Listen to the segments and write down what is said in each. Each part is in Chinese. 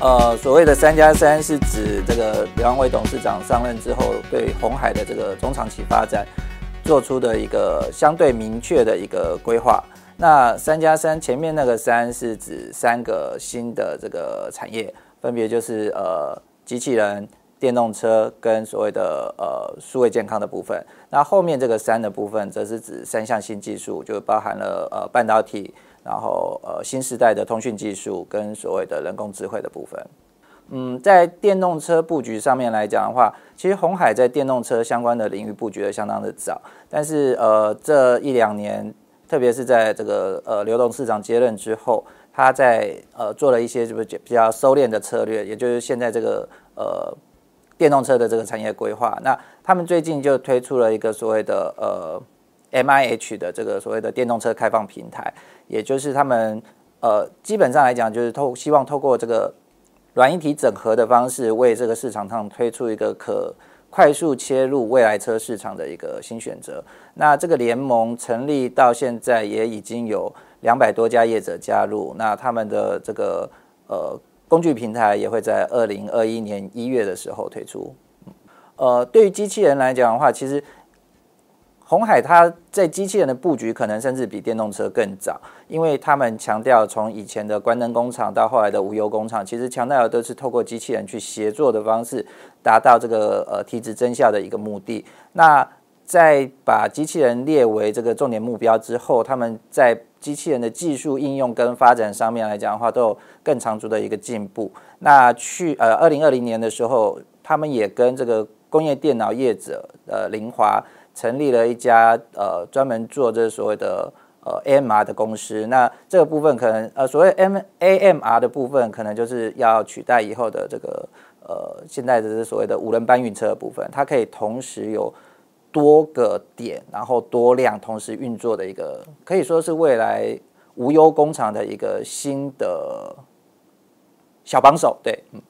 呃，所谓的三加三是指这个刘安伟董事长上任之后，对红海的这个中长期发展做出的一个相对明确的一个规划。那三加三前面那个三是指三个新的这个产业，分别就是呃机器人、电动车跟所谓的呃数位健康的部分。那后面这个三的部分，则是指三项新技术，就包含了呃半导体。然后，呃，新时代的通讯技术跟所谓的人工智慧的部分，嗯，在电动车布局上面来讲的话，其实红海在电动车相关的领域布局的相当的早，但是呃，这一两年，特别是在这个呃流动市场接任之后，他在呃做了一些就是比较收敛的策略，也就是现在这个呃电动车的这个产业规划，那他们最近就推出了一个所谓的呃。M I H 的这个所谓的电动车开放平台，也就是他们呃基本上来讲，就是透希望透过这个软硬体整合的方式，为这个市场上推出一个可快速切入未来车市场的一个新选择。那这个联盟成立到现在也已经有两百多家业者加入，那他们的这个呃工具平台也会在二零二一年一月的时候推出。呃，对于机器人来讲的话，其实。红海它在机器人的布局可能甚至比电动车更早，因为他们强调从以前的关灯工厂到后来的无忧工厂，其实强调的都是透过机器人去协作的方式，达到这个呃提质增效的一个目的。那在把机器人列为这个重点目标之后，他们在机器人的技术应用跟发展上面来讲的话，都有更长足的一个进步。那去呃二零二零年的时候，他们也跟这个工业电脑业者呃凌华。成立了一家呃专门做这所谓的呃 AMR 的公司，那这个部分可能呃所谓 M AMR 的部分，可能就是要取代以后的这个呃现在的这所谓的无人搬运车的部分，它可以同时有多个点，然后多辆同时运作的一个，可以说是未来无忧工厂的一个新的小帮手。对，嗯，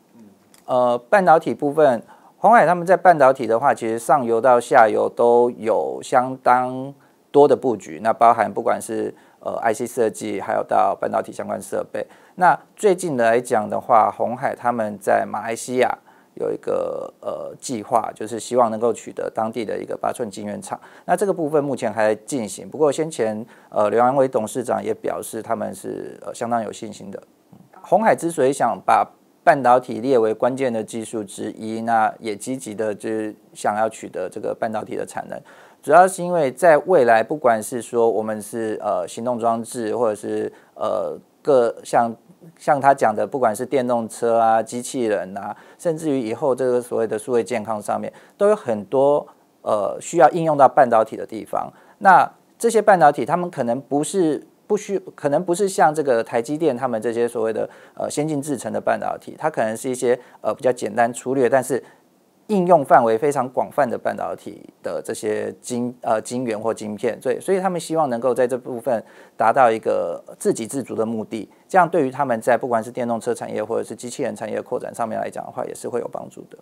呃，半导体部分。红海他们在半导体的话，其实上游到下游都有相当多的布局，那包含不管是呃 IC 设计，还有到半导体相关设备。那最近来讲的话，红海他们在马来西亚有一个呃计划，就是希望能够取得当地的一个八寸晶圆厂。那这个部分目前还在进行，不过先前呃刘安伟董事长也表示，他们是呃相当有信心的。红海之所以想把半导体列为关键的技术之一，那也积极的就是想要取得这个半导体的产能，主要是因为在未来，不管是说我们是呃行动装置，或者是呃各像像他讲的，不管是电动车啊、机器人啊，甚至于以后这个所谓的数位健康上面，都有很多呃需要应用到半导体的地方。那这些半导体，他们可能不是。不需可能不是像这个台积电他们这些所谓的呃先进制成的半导体，它可能是一些呃比较简单粗略，但是应用范围非常广泛的半导体的这些晶呃晶圆或晶片，所以所以他们希望能够在这部分达到一个自给自足的目的，这样对于他们在不管是电动车产业或者是机器人产业扩展上面来讲的话，也是会有帮助的。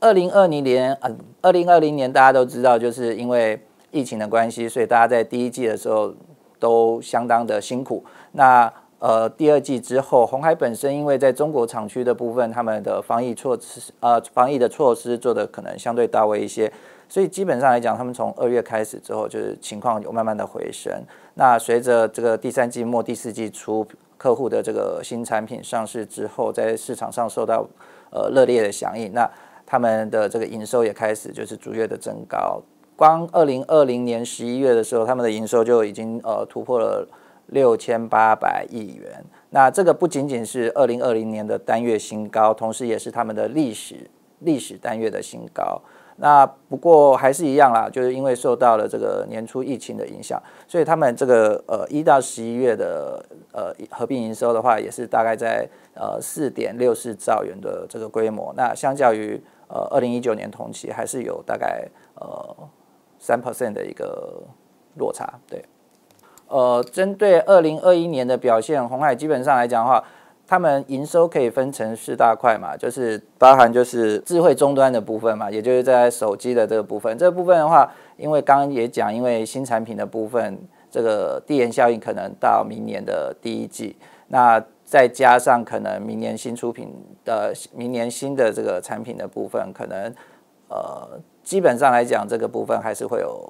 二零二零年呃二零二零年大家都知道，就是因为疫情的关系，所以大家在第一季的时候。都相当的辛苦。那呃，第二季之后，红海本身因为在中国厂区的部分，他们的防疫措施呃，防疫的措施做的可能相对到位一些，所以基本上来讲，他们从二月开始之后，就是情况有慢慢的回升。那随着这个第三季末、第四季初客户的这个新产品上市之后，在市场上受到呃热烈的响应，那他们的这个营收也开始就是逐月的增高。光二零二零年十一月的时候，他们的营收就已经呃突破了六千八百亿元。那这个不仅仅是二零二零年的单月新高，同时也是他们的历史历史单月的新高。那不过还是一样啦，就是因为受到了这个年初疫情的影响，所以他们这个呃一到十一月的呃合并营收的话，也是大概在呃四点六四兆元的这个规模。那相较于呃二零一九年同期，还是有大概呃。三 percent 的一个落差，对，呃，针对二零二一年的表现，红海基本上来讲的话，他们营收可以分成四大块嘛，就是包含就是智慧终端的部分嘛，也就是在手机的这个部分，这个部分的话，因为刚刚也讲，因为新产品的部分，这个递延效应可能到明年的第一季，那再加上可能明年新出品的明年新的这个产品的部分，可能呃基本上来讲，这个部分还是会有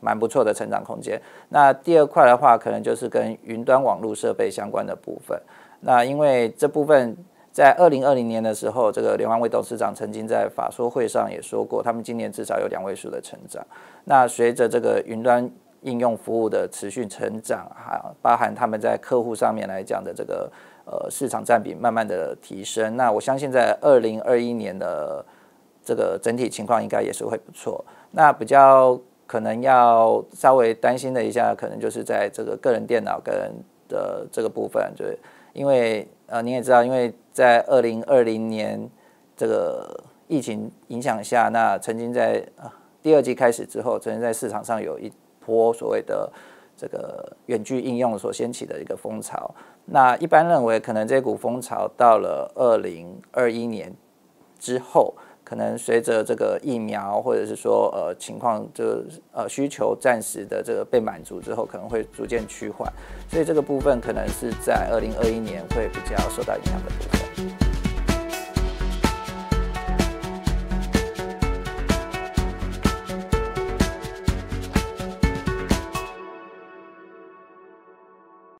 蛮不错的成长空间。那第二块的话，可能就是跟云端网络设备相关的部分。那因为这部分。在二零二零年的时候，这个联邦会董事长曾经在法说会上也说过，他们今年至少有两位数的成长。那随着这个云端应用服务的持续成长，还包含他们在客户上面来讲的这个呃市场占比慢慢的提升，那我相信在二零二一年的这个整体情况应该也是会不错。那比较可能要稍微担心的一下，可能就是在这个个人电脑跟的这个部分，就是因为。呃，你也知道，因为在二零二零年这个疫情影响下，那曾经在第二季开始之后，曾经在市场上有一波所谓的这个远距应用所掀起的一个风潮。那一般认为，可能这股风潮到了二零二一年之后，可能随着这个疫苗或者是说呃情况就呃需求暂时的这个被满足之后，可能会逐渐趋缓。所以这个部分可能是在二零二一年会比较受到影响的部分。